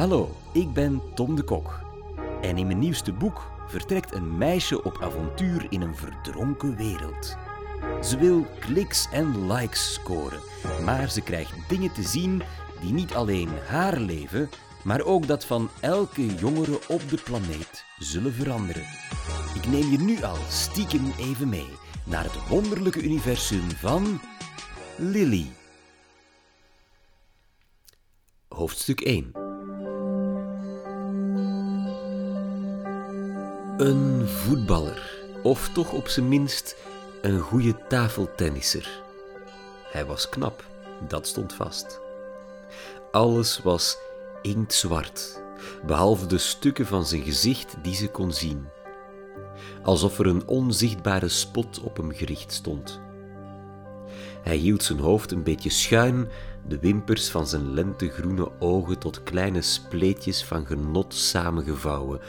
Hallo, ik ben Tom de Kok. En in mijn nieuwste boek vertrekt een meisje op avontuur in een verdronken wereld. Ze wil kliks en likes scoren, maar ze krijgt dingen te zien die niet alleen haar leven, maar ook dat van elke jongere op de planeet zullen veranderen. Ik neem je nu al stiekem even mee naar het wonderlijke universum van Lily. Hoofdstuk 1 Een voetballer, of toch op zijn minst een goede tafeltennisser. Hij was knap, dat stond vast. Alles was inktzwart, behalve de stukken van zijn gezicht die ze kon zien. Alsof er een onzichtbare spot op hem gericht stond. Hij hield zijn hoofd een beetje schuin, de wimpers van zijn lentegroene ogen tot kleine spleetjes van genot samengevouwen,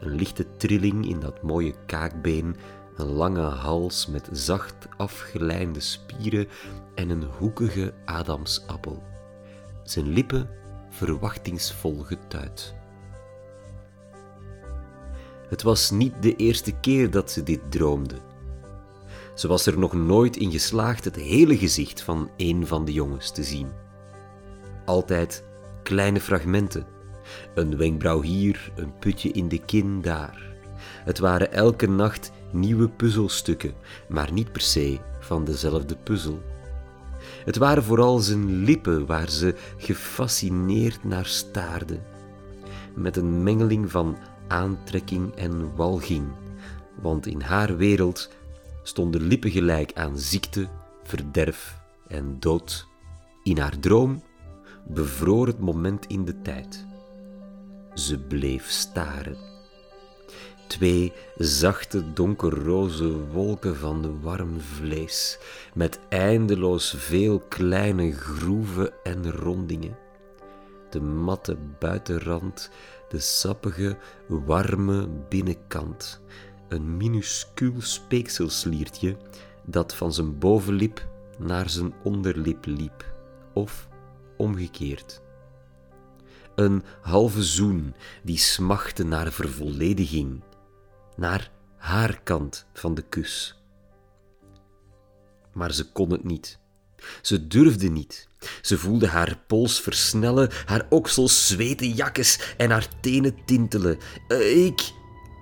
een lichte trilling in dat mooie kaakbeen, een lange hals met zacht afgelijnde spieren en een hoekige Adamsappel. Zijn lippen verwachtingsvol getuid. Het was niet de eerste keer dat ze dit droomde. Ze was er nog nooit in geslaagd het hele gezicht van een van de jongens te zien. Altijd kleine fragmenten. Een wenkbrauw hier, een putje in de kin daar. Het waren elke nacht nieuwe puzzelstukken, maar niet per se van dezelfde puzzel. Het waren vooral zijn lippen waar ze gefascineerd naar staarde, met een mengeling van aantrekking en walging, want in haar wereld stonden lippen gelijk aan ziekte, verderf en dood. In haar droom bevroor het moment in de tijd. Ze bleef staren. Twee zachte donkerroze wolken van warm vlees, met eindeloos veel kleine groeven en rondingen. De matte buitenrand, de sappige, warme binnenkant, een minuscuul speekselsliertje dat van zijn bovenlip naar zijn onderlip liep, of omgekeerd. Een halve zoen die smachtte naar vervollediging, naar haar kant van de kus. Maar ze kon het niet. Ze durfde niet. Ze voelde haar pols versnellen, haar oksels zweten jakkes en haar tenen tintelen. Eh, ik,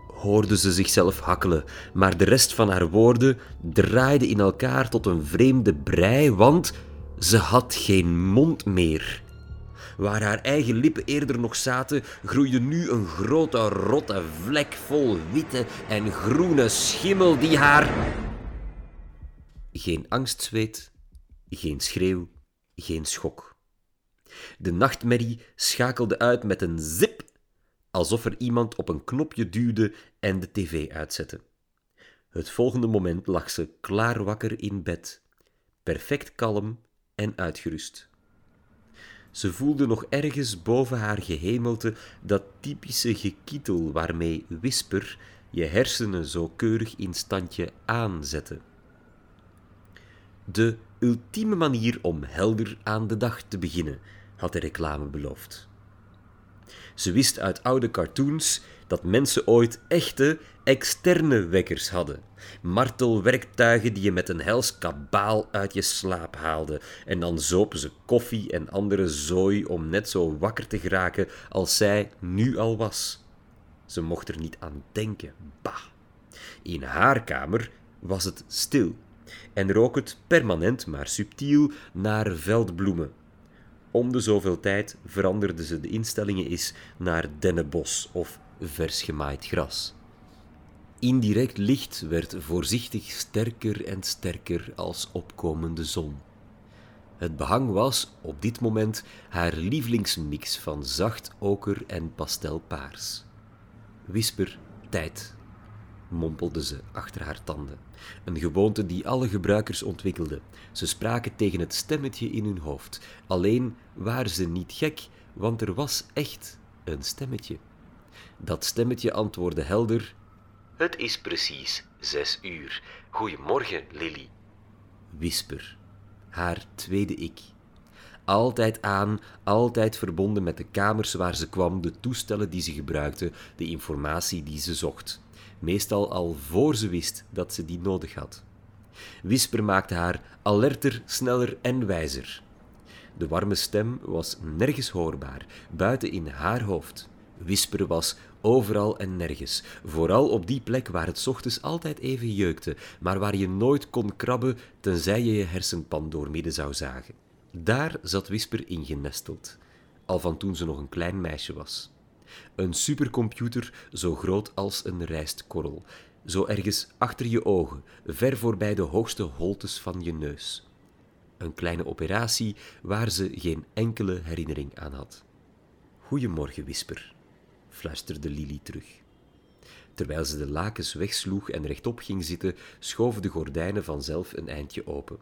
hoorde ze zichzelf hakkelen, maar de rest van haar woorden draaide in elkaar tot een vreemde brei, want ze had geen mond meer. Waar haar eigen lippen eerder nog zaten, groeide nu een grote rotte vlek vol witte en groene schimmel die haar. Geen angstzweet, geen schreeuw, geen schok. De nachtmerrie schakelde uit met een zip, alsof er iemand op een knopje duwde en de tv uitzette. Het volgende moment lag ze klaar wakker in bed, perfect kalm en uitgerust. Ze voelde nog ergens boven haar gehemelte dat typische gekietel waarmee Whisper je hersenen zo keurig in standje aanzette. De ultieme manier om helder aan de dag te beginnen, had de reclame beloofd. Ze wist uit oude cartoons dat mensen ooit echte, externe wekkers hadden. Martelwerktuigen die je met een hels kabaal uit je slaap haalde. En dan zopen ze koffie en andere zooi om net zo wakker te geraken als zij nu al was. Ze mocht er niet aan denken, bah. In haar kamer was het stil en rook het permanent maar subtiel naar veldbloemen. Om de zoveel tijd veranderde ze de instellingen eens naar dennenbos of vers gemaaid gras. Indirect licht werd voorzichtig sterker en sterker als opkomende zon. Het behang was op dit moment haar lievelingsmix van zacht oker en pastelpaars. Whisper tijd, mompelde ze achter haar tanden. Een gewoonte die alle gebruikers ontwikkelden. Ze spraken tegen het stemmetje in hun hoofd. Alleen waren ze niet gek, want er was echt een stemmetje. Dat stemmetje antwoordde helder: Het is precies zes uur. Goedemorgen, Lily. Whisper, haar tweede ik. Altijd aan, altijd verbonden met de kamers waar ze kwam, de toestellen die ze gebruikte, de informatie die ze zocht. Meestal al voor ze wist dat ze die nodig had. Whisper maakte haar alerter, sneller en wijzer. De warme stem was nergens hoorbaar, buiten in haar hoofd. Whisper was overal en nergens, vooral op die plek waar het ochtends altijd even jeukte, maar waar je nooit kon krabben tenzij je je hersenpan doormidden zou zagen. Daar zat Whisper ingenesteld, al van toen ze nog een klein meisje was. Een supercomputer zo groot als een rijstkorrel, zo ergens achter je ogen, ver voorbij de hoogste holtes van je neus. Een kleine operatie waar ze geen enkele herinnering aan had. Goedemorgen, Whisper, fluisterde Lily terug. Terwijl ze de lakens wegsloeg en rechtop ging zitten, schoven de gordijnen vanzelf een eindje open.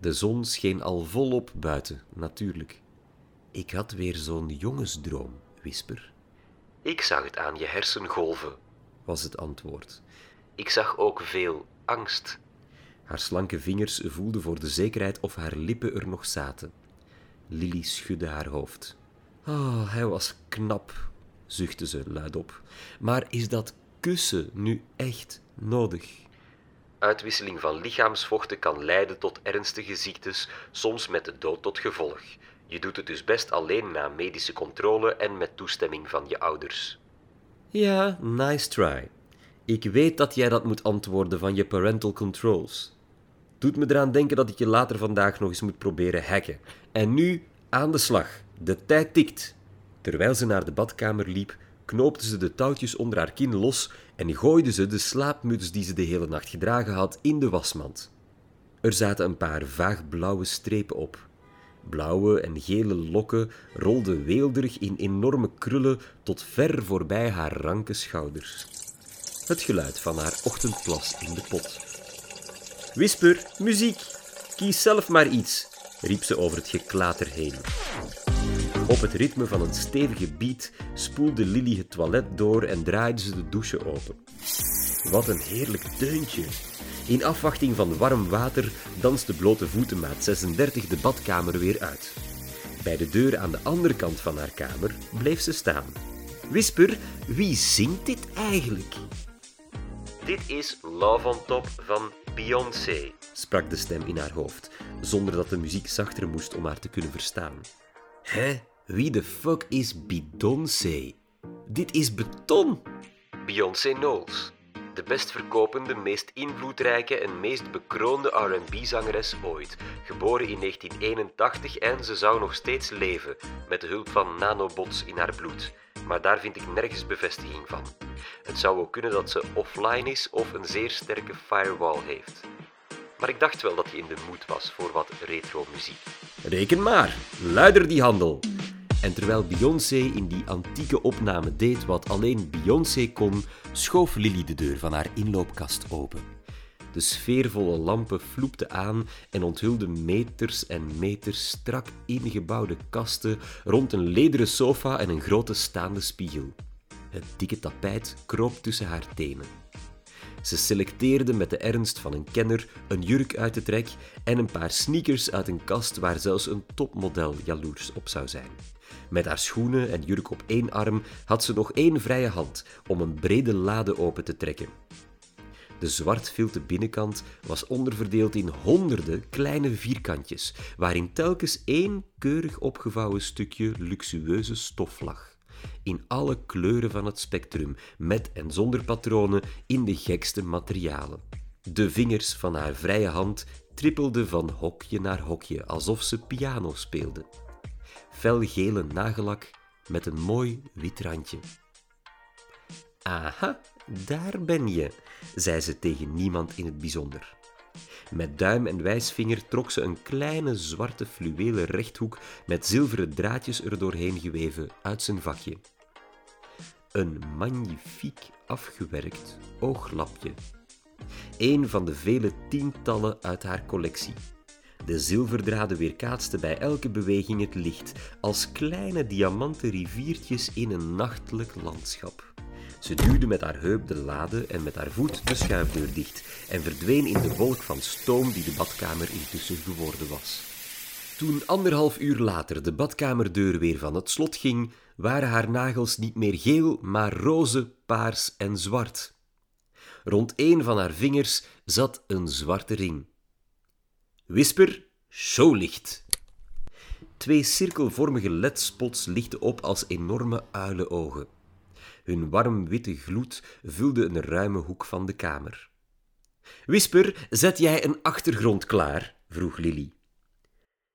De zon scheen al volop buiten, natuurlijk. Ik had weer zo'n jongensdroom, Whisper. Ik zag het aan je hersengolven, was het antwoord. Ik zag ook veel angst. Haar slanke vingers voelden voor de zekerheid of haar lippen er nog zaten. Lily schudde haar hoofd. Oh, hij was knap, zuchtte ze luidop. Maar is dat kussen nu echt nodig? Uitwisseling van lichaamsvochten kan leiden tot ernstige ziektes, soms met de dood tot gevolg. Je doet het dus best alleen na medische controle en met toestemming van je ouders. Ja, nice try. Ik weet dat jij dat moet antwoorden van je parental controls. Doet me eraan denken dat ik je later vandaag nog eens moet proberen hacken. En nu aan de slag. De tijd tikt. Terwijl ze naar de badkamer liep, knoopte ze de touwtjes onder haar kin los en gooide ze de slaapmuts die ze de hele nacht gedragen had in de wasmand. Er zaten een paar vaag blauwe strepen op. Blauwe en gele lokken rolden weelderig in enorme krullen tot ver voorbij haar ranke schouders. Het geluid van haar ochtendplas in de pot. Whisper, muziek, kies zelf maar iets, riep ze over het geklater heen. Op het ritme van een stevige beat spoelde Lily het toilet door en draaide ze de douche open. Wat een heerlijk deuntje! In afwachting van warm water danste blote voetenmaat 36 de badkamer weer uit. Bij de deur aan de andere kant van haar kamer bleef ze staan. Whisper, wie zingt dit eigenlijk? Dit is Love on Top van Beyoncé, sprak de stem in haar hoofd, zonder dat de muziek zachter moest om haar te kunnen verstaan. Hè? Wie de fuck is Beyoncé? Dit is beton! Beyoncé Knowles, de best verkopende, meest invloedrijke en meest bekroonde RB-zangeres ooit. Geboren in 1981 en ze zou nog steeds leven, met de hulp van nanobots in haar bloed. Maar daar vind ik nergens bevestiging van. Het zou ook kunnen dat ze offline is of een zeer sterke firewall heeft. Maar ik dacht wel dat je in de moed was voor wat retro muziek. Reken maar, luider die handel. En terwijl Beyoncé in die antieke opname deed wat alleen Beyoncé kon, schoof Lily de deur van haar inloopkast open. De sfeervolle lampen vloepten aan en onthulden meters en meters strak ingebouwde kasten rond een lederen sofa en een grote staande spiegel. Het dikke tapijt kroop tussen haar tenen. Ze selecteerde met de ernst van een kenner een jurk uit de trek en een paar sneakers uit een kast waar zelfs een topmodel jaloers op zou zijn. Met haar schoenen en jurk op één arm had ze nog één vrije hand om een brede lade open te trekken. De zwartvilte binnenkant was onderverdeeld in honderden kleine vierkantjes, waarin telkens één keurig opgevouwen stukje luxueuze stof lag. In alle kleuren van het spectrum, met en zonder patronen, in de gekste materialen. De vingers van haar vrije hand trippelden van hokje naar hokje, alsof ze piano speelde felgele nagellak met een mooi wit randje. Aha, daar ben je, zei ze tegen niemand in het bijzonder. Met duim en wijsvinger trok ze een kleine zwarte fluwelen rechthoek met zilveren draadjes er doorheen geweven uit zijn vakje. Een magnifiek afgewerkt ooglapje. Een van de vele tientallen uit haar collectie. De zilverdraden weerkaatsten bij elke beweging het licht, als kleine diamanten riviertjes in een nachtelijk landschap. Ze duwde met haar heup de lade en met haar voet de schuifdeur dicht en verdween in de wolk van stoom die de badkamer intussen geworden was. Toen anderhalf uur later de badkamerdeur weer van het slot ging, waren haar nagels niet meer geel, maar roze, paars en zwart. Rond een van haar vingers zat een zwarte ring. Whisper, showlicht. Twee cirkelvormige ledspots lichten op als enorme uilenogen. Hun warm witte gloed vulde een ruime hoek van de kamer. Whisper, zet jij een achtergrond klaar? vroeg Lily.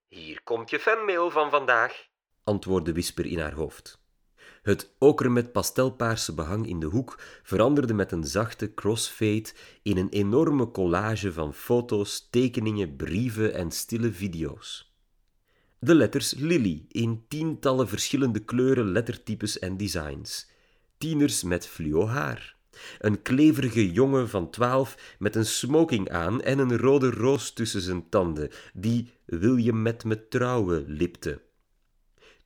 Hier komt je fanmail van vandaag, antwoordde Whisper in haar hoofd. Het oker met pastelpaarse behang in de hoek veranderde met een zachte crossfade in een enorme collage van foto's, tekeningen, brieven en stille video's. De letters Lily in tientallen verschillende kleuren, lettertypes en designs. Tieners met fluo haar. Een kleverige jongen van twaalf met een smoking aan en een rode roos tussen zijn tanden, die wil je met me trouwen lipte.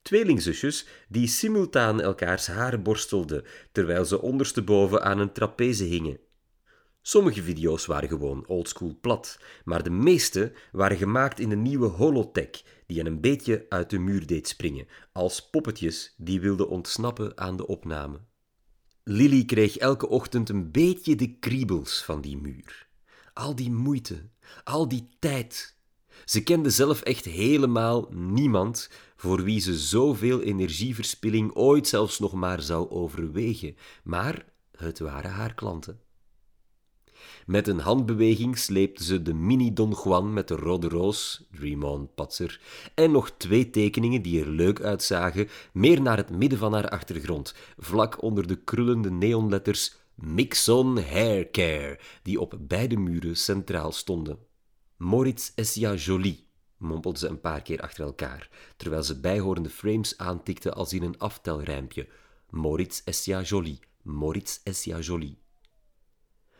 Tweelingzusjes die simultaan elkaars haar borstelden, terwijl ze ondersteboven aan een trapeze hingen. Sommige video's waren gewoon oldschool plat, maar de meeste waren gemaakt in de nieuwe holotech, die je een beetje uit de muur deed springen, als poppetjes die wilden ontsnappen aan de opname. Lily kreeg elke ochtend een beetje de kriebels van die muur. Al die moeite, al die tijd. Ze kende zelf echt helemaal niemand voor wie ze zoveel energieverspilling ooit zelfs nog maar zou overwegen, maar het waren haar klanten. Met een handbeweging sleepte ze de mini-Don Juan met de rode roos, Dream Patser, en nog twee tekeningen die er leuk uitzagen, meer naar het midden van haar achtergrond, vlak onder de krullende neonletters Mixon Hair Care, die op beide muren centraal stonden. Moritz Essia Jolie, mompelde ze een paar keer achter elkaar, terwijl ze bijhorende frames aantikte als in een aftelrijmpje. Moritz Essia Jolie, Moritz Essia Jolie.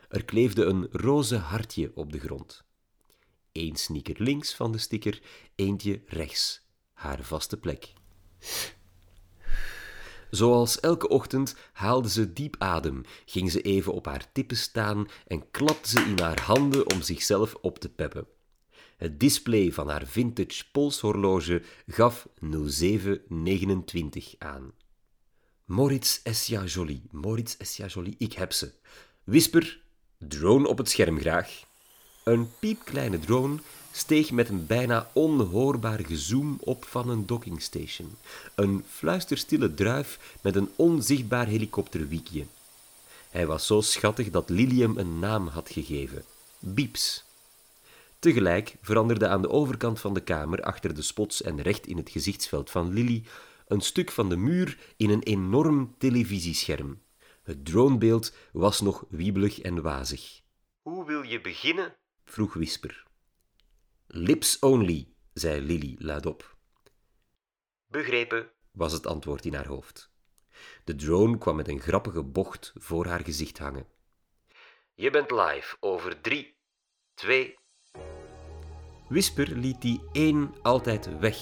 Er kleefde een roze hartje op de grond. Eén sneaker links van de sticker, eentje rechts, haar vaste plek. Zoals elke ochtend haalde ze diep adem, ging ze even op haar tippen staan en klapte ze in haar handen om zichzelf op te peppen. Het display van haar vintage polshorloge gaf 0729 aan. Moritz Essia Jolie, Moritz Essia Jolie, ik heb ze. Whisper Drone op het scherm graag. Een piepkleine drone steeg met een bijna onhoorbaar gezoom op van een dockingstation. Een fluisterstille druif met een onzichtbaar helikopterwiekje. Hij was zo schattig dat Lilium een naam had gegeven. Bieps. Tegelijk veranderde aan de overkant van de kamer, achter de spots en recht in het gezichtsveld van Lily, een stuk van de muur in een enorm televisiescherm. Het dronebeeld was nog wiebelig en wazig. Hoe wil je beginnen? vroeg Whisper. Lips only, zei Lily luidop. Begrepen, was het antwoord in haar hoofd. De drone kwam met een grappige bocht voor haar gezicht hangen. Je bent live over drie, twee. Whisper liet die één altijd weg.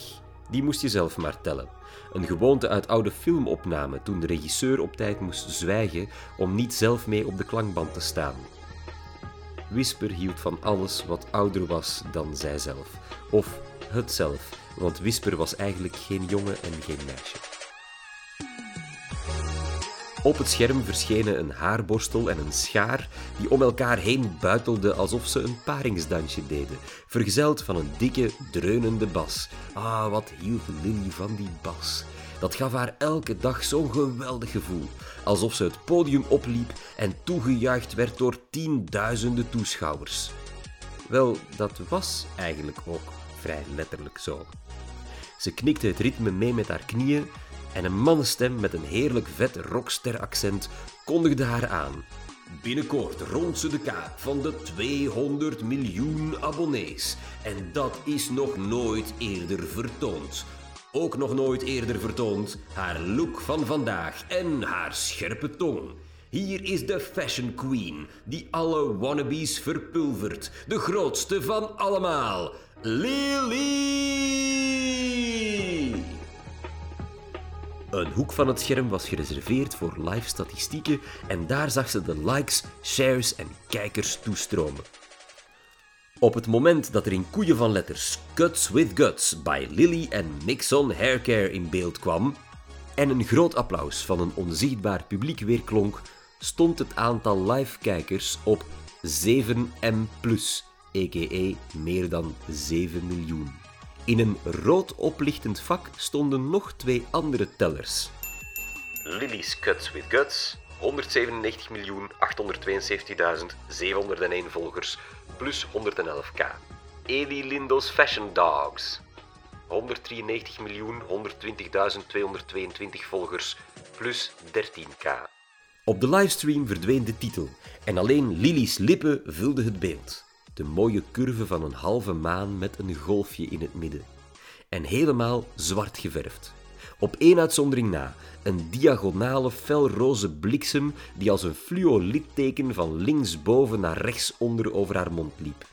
Die moest je zelf maar tellen. Een gewoonte uit oude filmopnamen toen de regisseur op tijd moest zwijgen om niet zelf mee op de klankband te staan. Whisper hield van alles wat ouder was dan zijzelf. Of het zelf, want Whisper was eigenlijk geen jongen en geen meisje. Op het scherm verschenen een haarborstel en een schaar die om elkaar heen buitelden alsof ze een paringsdansje deden, vergezeld van een dikke, dreunende bas. Ah, wat hield Lily van die bas. Dat gaf haar elke dag zo'n geweldig gevoel, alsof ze het podium opliep en toegejuicht werd door tienduizenden toeschouwers. Wel, dat was eigenlijk ook vrij letterlijk zo. Ze knikte het ritme mee met haar knieën en een mannenstem met een heerlijk vet rockster-accent kondigde haar aan. Binnenkort rond ze de kaap van de 200 miljoen abonnees. En dat is nog nooit eerder vertoond. Ook nog nooit eerder vertoond haar look van vandaag en haar scherpe tong. Hier is de fashion queen die alle wannabes verpulvert. De grootste van allemaal, Lily! Een hoek van het scherm was gereserveerd voor live statistieken en daar zag ze de likes, shares en kijkers toestromen. Op het moment dat er in koeien van letters Cuts with Guts bij Lily en Nixon Haircare in beeld kwam en een groot applaus van een onzichtbaar publiek weerklonk, stond het aantal live-kijkers op 7M+, a.k.a. meer dan 7 miljoen. In een rood oplichtend vak stonden nog twee andere tellers. Lily's Cuts with Guts, 197.872.701 volgers, plus 111k. Eli Lindo's Fashion Dogs, 193.120.222 volgers, plus 13k. Op de livestream verdween de titel en alleen Lily's lippen vulden het beeld. De mooie curve van een halve maan met een golfje in het midden. En helemaal zwart geverfd. Op één uitzondering na, een diagonale felroze bliksem die als een fluolitteken van linksboven naar rechtsonder over haar mond liep.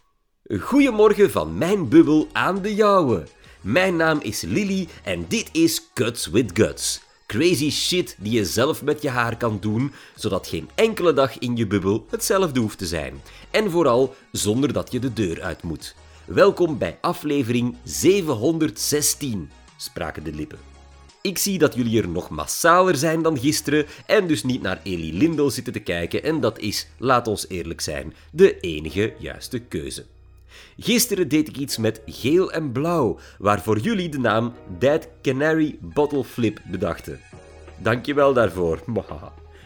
Goedemorgen van mijn bubbel aan de jouwe. Mijn naam is Lily en dit is Cuts with Guts. Crazy shit die je zelf met je haar kan doen, zodat geen enkele dag in je bubbel hetzelfde hoeft te zijn. En vooral zonder dat je de deur uit moet. Welkom bij aflevering 716, spraken de lippen. Ik zie dat jullie er nog massaler zijn dan gisteren en dus niet naar Eli Lindel zitten te kijken en dat is, laat ons eerlijk zijn, de enige juiste keuze. Gisteren deed ik iets met geel en blauw, waarvoor jullie de naam Dead Canary Bottle Flip bedachten. Dankjewel daarvoor.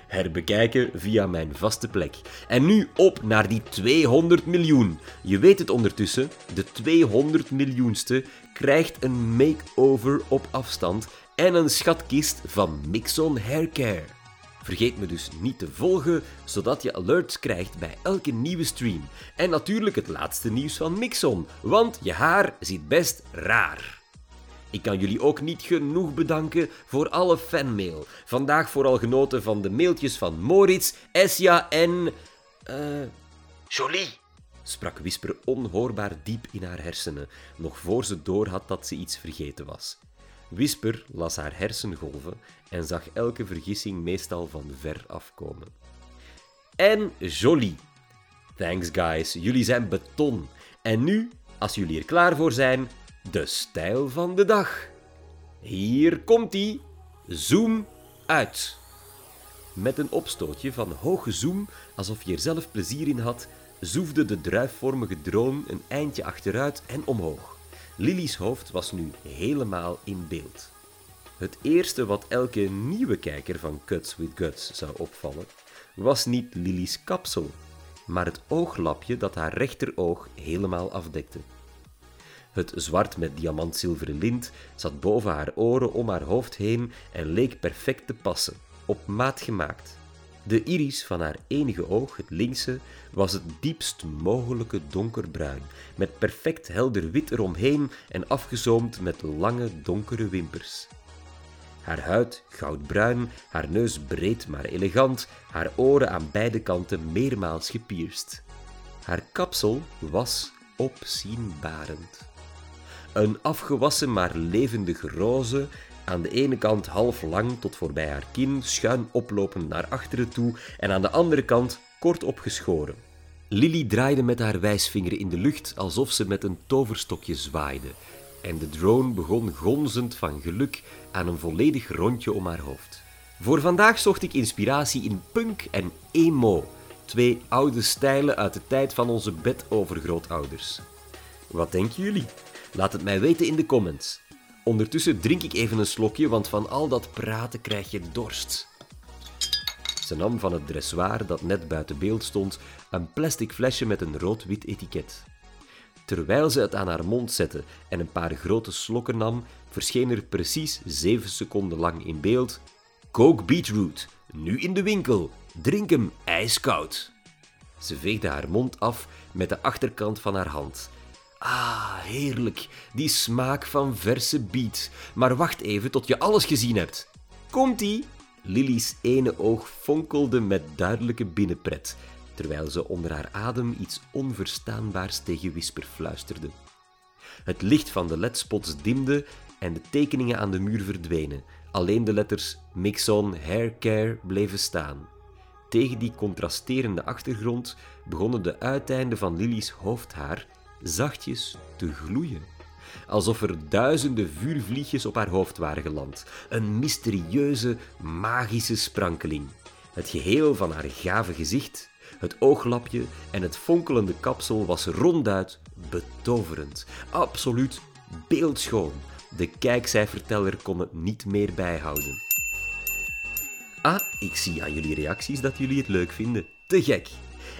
Herbekijken via mijn vaste plek. En nu op naar die 200 miljoen. Je weet het ondertussen, de 200 miljoenste krijgt een makeover op afstand en een schatkist van Mixon Haircare. Vergeet me dus niet te volgen, zodat je alerts krijgt bij elke nieuwe stream. En natuurlijk het laatste nieuws van Mixon, want je haar zit best raar. Ik kan jullie ook niet genoeg bedanken voor alle fanmail. Vandaag vooral genoten van de mailtjes van Moritz, Esja en... eh... Jolie, sprak Whisper onhoorbaar diep in haar hersenen, nog voor ze doorhad dat ze iets vergeten was. Whisper las haar hersengolven en zag elke vergissing meestal van ver afkomen. En Jolie. Thanks guys, jullie zijn beton. En nu, als jullie er klaar voor zijn, de stijl van de dag. Hier komt-ie. Zoom uit. Met een opstootje van hoge zoom, alsof je er zelf plezier in had, zoefde de druifvormige drone een eindje achteruit en omhoog. Lily's hoofd was nu helemaal in beeld. Het eerste wat elke nieuwe kijker van Cuts with Guts zou opvallen, was niet Lily's kapsel, maar het ooglapje dat haar rechteroog helemaal afdekte. Het zwart met diamantzilveren lint zat boven haar oren om haar hoofd heen en leek perfect te passen, op maat gemaakt. De iris van haar enige oog, het linkse, was het diepst mogelijke donkerbruin, met perfect helder wit eromheen en afgezoomd met lange donkere wimpers. Haar huid goudbruin, haar neus breed maar elegant, haar oren aan beide kanten meermaals gepierst. Haar kapsel was opzienbarend. Een afgewassen maar levendig roze, aan de ene kant half lang tot voorbij haar kin, schuin oplopend naar achteren toe en aan de andere kant kort opgeschoren. Lily draaide met haar wijsvinger in de lucht alsof ze met een toverstokje zwaaide en de drone begon gonzend van geluk aan een volledig rondje om haar hoofd. Voor vandaag zocht ik inspiratie in punk en emo, twee oude stijlen uit de tijd van onze bedovergrootouders. Wat denken jullie? Laat het mij weten in de comments. Ondertussen drink ik even een slokje, want van al dat praten krijg je dorst. Ze nam van het dressoir dat net buiten beeld stond een plastic flesje met een rood-wit etiket. Terwijl ze het aan haar mond zette en een paar grote slokken nam, verscheen er precies zeven seconden lang in beeld: Coke Beetroot, nu in de winkel, drink hem ijskoud. Ze veegde haar mond af met de achterkant van haar hand. Ah, heerlijk, die smaak van verse biet. Maar wacht even tot je alles gezien hebt. Komt-ie? Lily's ene oog fonkelde met duidelijke binnenpret, terwijl ze onder haar adem iets onverstaanbaars tegen Whisper fluisterde. Het licht van de ledspots dimde en de tekeningen aan de muur verdwenen. Alleen de letters Mixon Haircare bleven staan. Tegen die contrasterende achtergrond begonnen de uiteinden van Lily's hoofdhaar zachtjes te gloeien. Alsof er duizenden vuurvliegjes op haar hoofd waren geland. Een mysterieuze, magische sprankeling. Het geheel van haar gave gezicht, het ooglapje en het fonkelende kapsel was ronduit betoverend. Absoluut beeldschoon. De kijkcijferteller kon het niet meer bijhouden. Ah, ik zie aan jullie reacties dat jullie het leuk vinden. Te gek.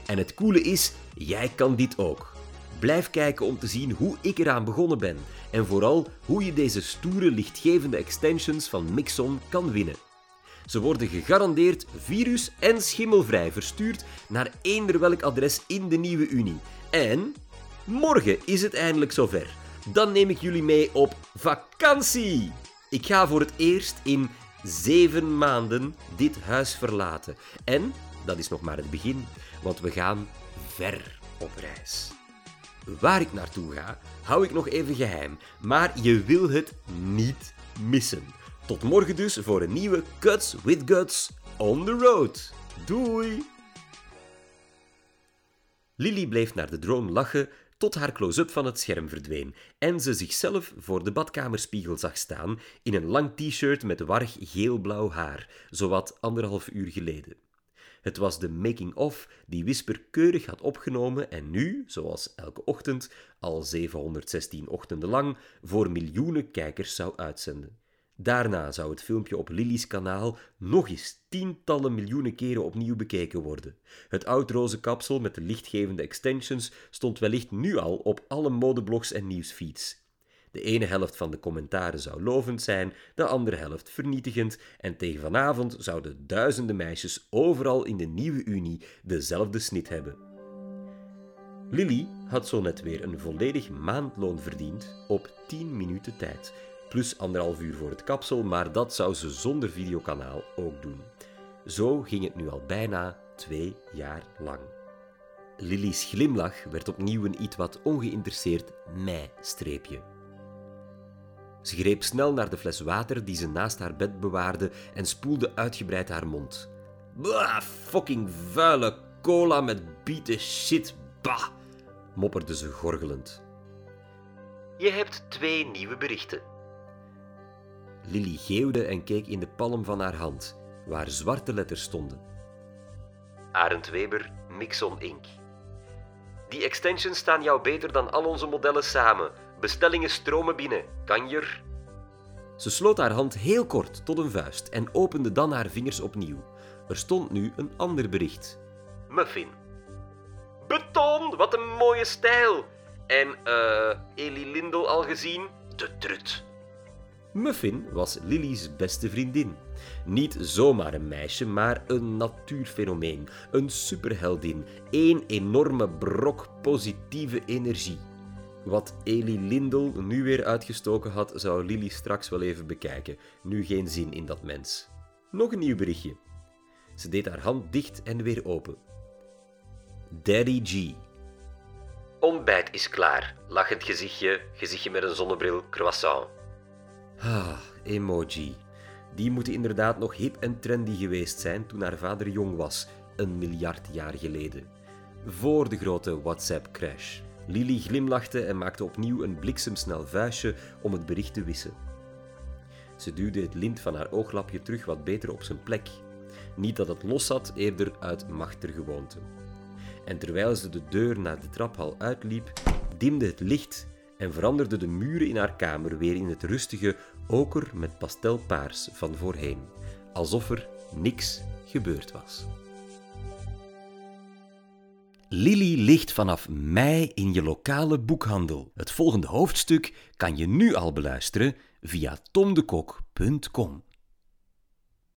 En het coole is, jij kan dit ook. Blijf kijken om te zien hoe ik eraan begonnen ben en vooral hoe je deze stoere lichtgevende extensions van Mixon kan winnen. Ze worden gegarandeerd virus- en schimmelvrij verstuurd naar eender welk adres in de nieuwe Unie. En morgen is het eindelijk zover. Dan neem ik jullie mee op vakantie. Ik ga voor het eerst in zeven maanden dit huis verlaten. En dat is nog maar het begin, want we gaan ver op reis. Waar ik naartoe ga, hou ik nog even geheim, maar je wil het niet missen. Tot morgen dus voor een nieuwe Cuts with Guts on the road. Doei! Lily bleef naar de drone lachen tot haar close-up van het scherm verdween en ze zichzelf voor de badkamerspiegel zag staan in een lang t-shirt met warrig geelblauw haar, zowat anderhalf uur geleden. Het was de making-of die Whisper keurig had opgenomen en nu, zoals elke ochtend, al 716 ochtenden lang, voor miljoenen kijkers zou uitzenden. Daarna zou het filmpje op Lily's kanaal nog eens tientallen miljoenen keren opnieuw bekeken worden. Het oudroze kapsel met de lichtgevende extensions stond wellicht nu al op alle modeblogs en nieuwsfeeds. De ene helft van de commentaren zou lovend zijn, de andere helft vernietigend, en tegen vanavond zouden duizenden meisjes overal in de nieuwe Unie dezelfde snit hebben. Lily had zo net weer een volledig maandloon verdiend op 10 minuten tijd, plus anderhalf uur voor het kapsel, maar dat zou ze zonder videokanaal ook doen. Zo ging het nu al bijna twee jaar lang. Lily's glimlach werd opnieuw een iets wat ongeïnteresseerd mij-streepje. Ze greep snel naar de fles water die ze naast haar bed bewaarde en spoelde uitgebreid haar mond. Bah, fucking vuile cola met bieten shit, bah, mopperde ze gorgelend. Je hebt twee nieuwe berichten. Lily geeuwde en keek in de palm van haar hand, waar zwarte letters stonden. Arend Weber, Mixon Inc. Die extensions staan jou beter dan al onze modellen samen. Bestellingen stromen binnen. Kan je er... Ze sloot haar hand heel kort tot een vuist en opende dan haar vingers opnieuw. Er stond nu een ander bericht. Muffin. Beton, wat een mooie stijl. En, eh, Eli Lindel al gezien? De trut. Muffin was Lily's beste vriendin. Niet zomaar een meisje, maar een natuurfenomeen, een superheldin, één enorme brok positieve energie. Wat Eli Lindel nu weer uitgestoken had, zou Lily straks wel even bekijken. Nu geen zin in dat mens. Nog een nieuw berichtje. Ze deed haar hand dicht en weer open. Daddy G. Ontbijt is klaar. Lachend gezichtje, gezichtje met een zonnebril, croissant. Ah, emoji. Die moeten inderdaad nog hip en trendy geweest zijn toen haar vader jong was, een miljard jaar geleden. Voor de grote WhatsApp-crash. Lily glimlachte en maakte opnieuw een bliksemsnel vuistje om het bericht te wissen. Ze duwde het lint van haar ooglapje terug wat beter op zijn plek. Niet dat het los zat, eerder uit machtergewoonte. En terwijl ze de deur naar de traphal uitliep, dimde het licht en veranderden de muren in haar kamer weer in het rustige oker met pastelpaars van voorheen, alsof er niks gebeurd was. Lily ligt vanaf mei in je lokale boekhandel. Het volgende hoofdstuk kan je nu al beluisteren via tomdekok.com.